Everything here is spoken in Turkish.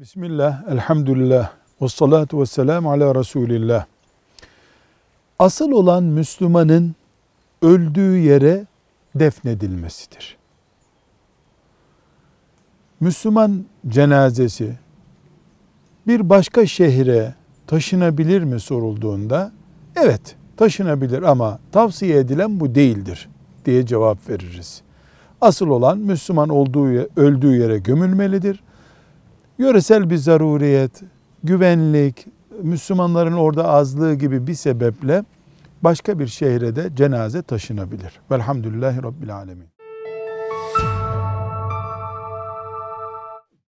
Bismillah, elhamdülillah, ve salatu ve selamu ala Resulillah. Asıl olan Müslümanın öldüğü yere defnedilmesidir. Müslüman cenazesi bir başka şehre taşınabilir mi sorulduğunda evet taşınabilir ama tavsiye edilen bu değildir diye cevap veririz. Asıl olan Müslüman olduğu öldüğü yere gömülmelidir yöresel bir zaruriyet, güvenlik, Müslümanların orada azlığı gibi bir sebeple başka bir şehre de cenaze taşınabilir. Velhamdülillahi Rabbil Alemin.